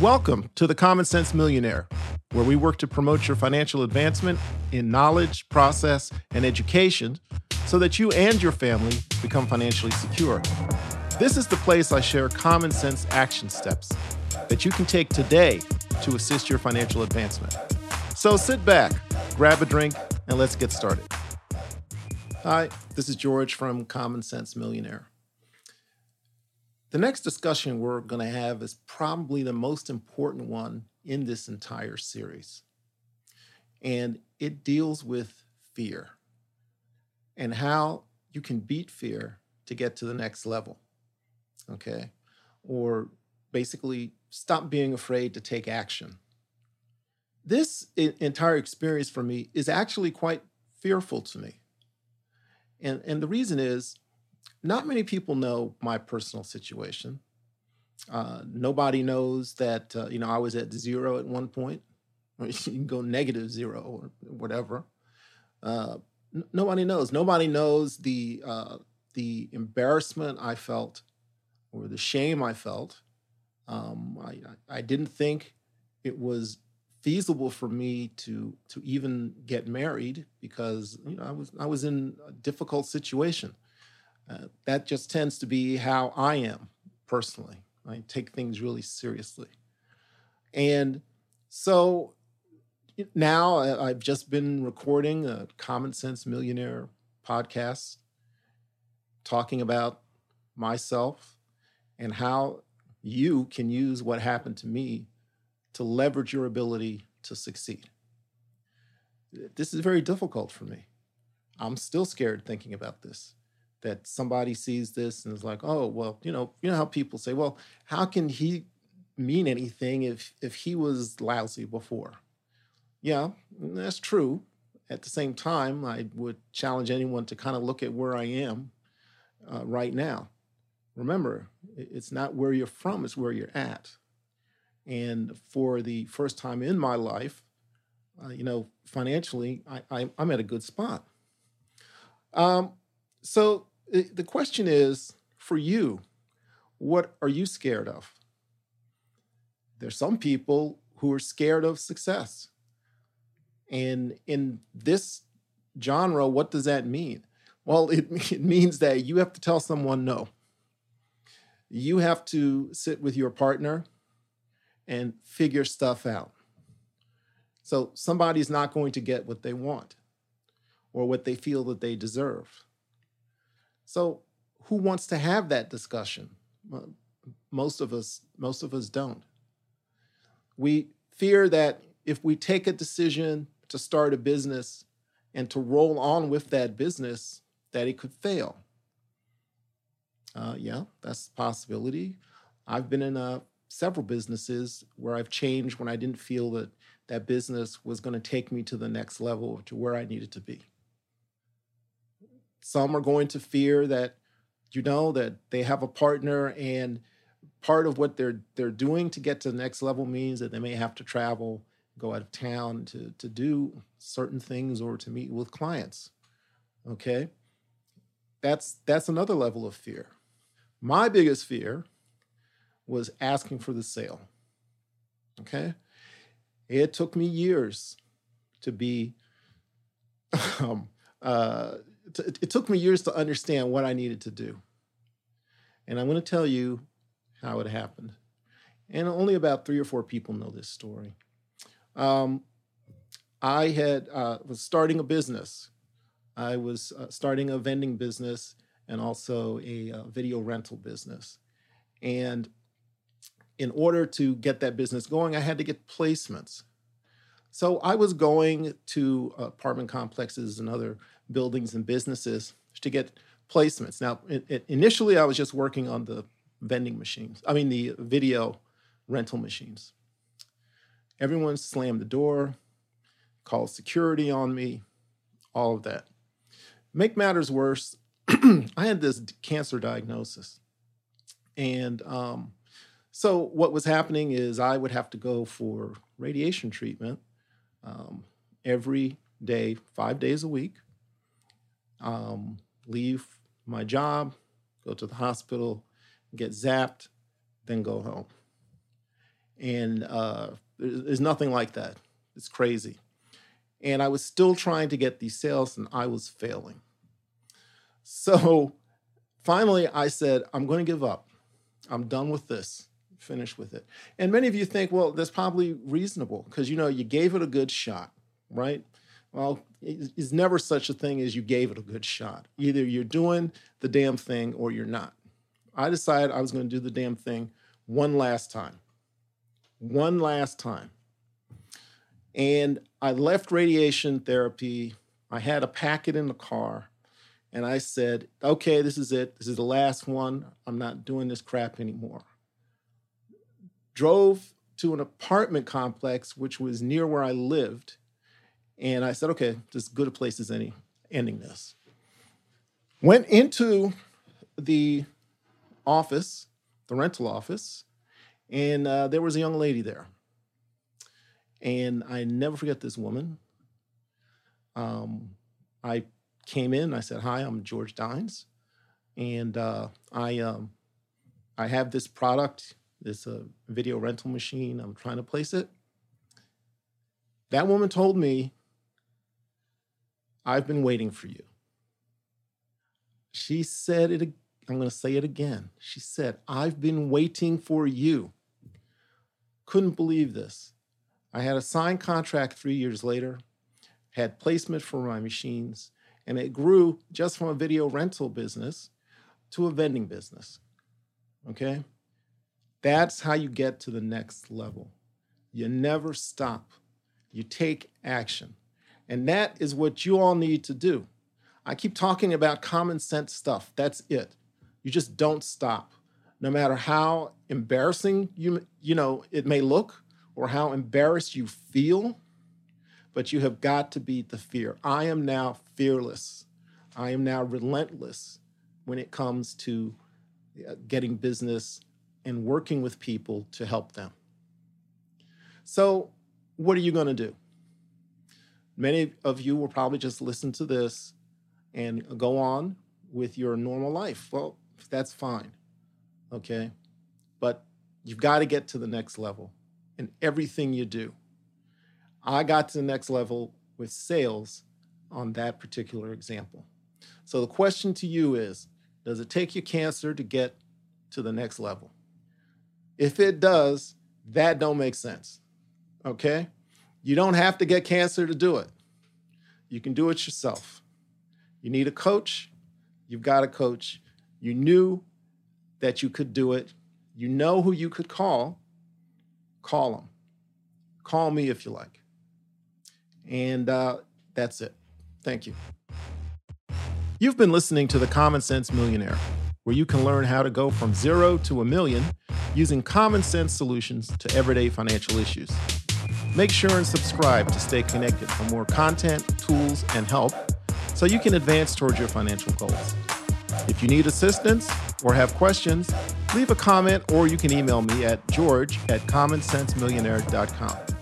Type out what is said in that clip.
Welcome to the Common Sense Millionaire, where we work to promote your financial advancement in knowledge, process, and education so that you and your family become financially secure. This is the place I share common sense action steps that you can take today to assist your financial advancement. So sit back, grab a drink, and let's get started. Hi, this is George from Common Sense Millionaire. The next discussion we're going to have is probably the most important one in this entire series. And it deals with fear and how you can beat fear to get to the next level. Okay. Or basically stop being afraid to take action. This entire experience for me is actually quite fearful to me. And, and the reason is not many people know my personal situation. Uh, nobody knows that uh, you know I was at zero at one point. you can go negative zero or whatever. Uh, n- nobody knows. Nobody knows the uh, the embarrassment I felt or the shame I felt. Um, I, I didn't think it was feasible for me to to even get married because you know I was I was in a difficult situation. Uh, that just tends to be how I am personally. I take things really seriously. And so now I've just been recording a Common Sense Millionaire podcast talking about myself and how you can use what happened to me to leverage your ability to succeed. This is very difficult for me. I'm still scared thinking about this that somebody sees this and is like, oh, well, you know, you know how people say, well, how can he mean anything if if he was lousy before? Yeah, that's true. At the same time, I would challenge anyone to kind of look at where I am uh, right now. Remember, it's not where you're from; it's where you're at. And for the first time in my life, uh, you know, financially, I, I, I'm at a good spot. Um, so the question is for you, what are you scared of? There's some people who are scared of success. And in this genre, what does that mean? Well, it, it means that you have to tell someone no. You have to sit with your partner and figure stuff out. So somebody's not going to get what they want or what they feel that they deserve. So who wants to have that discussion? Most of us, most of us don't. We fear that if we take a decision to start a business and to roll on with that business, that it could fail. Uh, yeah, that's a possibility. I've been in uh, several businesses where I've changed when I didn't feel that that business was going to take me to the next level to where I needed to be. Some are going to fear that, you know, that they have a partner and part of what they're they're doing to get to the next level means that they may have to travel, go out of town to, to do certain things or to meet with clients. Okay. That's that's another level of fear. My biggest fear was asking for the sale. Okay. It took me years to be um, uh, it, it took me years to understand what I needed to do. And I'm going to tell you how it happened. And only about three or four people know this story. Um, I had uh, was starting a business. I was uh, starting a vending business and also a uh, video rental business. And in order to get that business going, I had to get placements. So I was going to apartment complexes and other buildings and businesses to get placements. Now, it, it, initially, I was just working on the vending machines, I mean, the video rental machines. Everyone slammed the door, called security on me, all of that. Make matters worse, I had this cancer diagnosis. And um, so, what was happening is I would have to go for radiation treatment um, every day, five days a week um, leave my job, go to the hospital, get zapped, then go home. And uh, there's nothing like that. It's crazy. And I was still trying to get these sales and I was failing. So finally, I said, I'm going to give up. I'm done with this. Finish with it. And many of you think, well, that's probably reasonable because you know you gave it a good shot, right? Well, it's never such a thing as you gave it a good shot. Either you're doing the damn thing or you're not. I decided I was going to do the damn thing one last time. One last time. And I left radiation therapy. I had a packet in the car. And I said, okay, this is it. This is the last one. I'm not doing this crap anymore. Drove to an apartment complex, which was near where I lived. And I said, okay, is good a place as any ending this. Went into the office, the rental office, and uh, there was a young lady there. And I never forget this woman. Um, I came in, I said, Hi, I'm George Dines. And uh, I, um, I have this product, this uh, video rental machine. I'm trying to place it. That woman told me, I've been waiting for you. She said it, I'm going to say it again. She said, I've been waiting for you. Couldn't believe this. I had a signed contract three years later, had placement for my machines, and it grew just from a video rental business to a vending business. Okay? That's how you get to the next level. You never stop, you take action. And that is what you all need to do. I keep talking about common sense stuff. That's it. You just don't stop. No matter how embarrassing you, you know, it may look or how embarrassed you feel, but you have got to beat the fear. I am now fearless. I am now relentless when it comes to uh, getting business and working with people to help them. So, what are you going to do? Many of you will probably just listen to this and go on with your normal life. Well, that's fine. Okay. But you've got to get to the next level in everything you do. I got to the next level with sales on that particular example. So the question to you is Does it take you cancer to get to the next level? If it does, that don't make sense. Okay? You don't have to get cancer to do it. You can do it yourself. You need a coach, you've got a coach. You knew that you could do it. You know who you could call. Call them. Call me if you like. And uh, that's it. Thank you. You've been listening to The Common Sense Millionaire, where you can learn how to go from zero to a million using common sense solutions to everyday financial issues. Make sure and subscribe to stay connected for more content, tools, and help so you can advance towards your financial goals. If you need assistance or have questions, leave a comment or you can email me at george at commonsensemillionaire.com.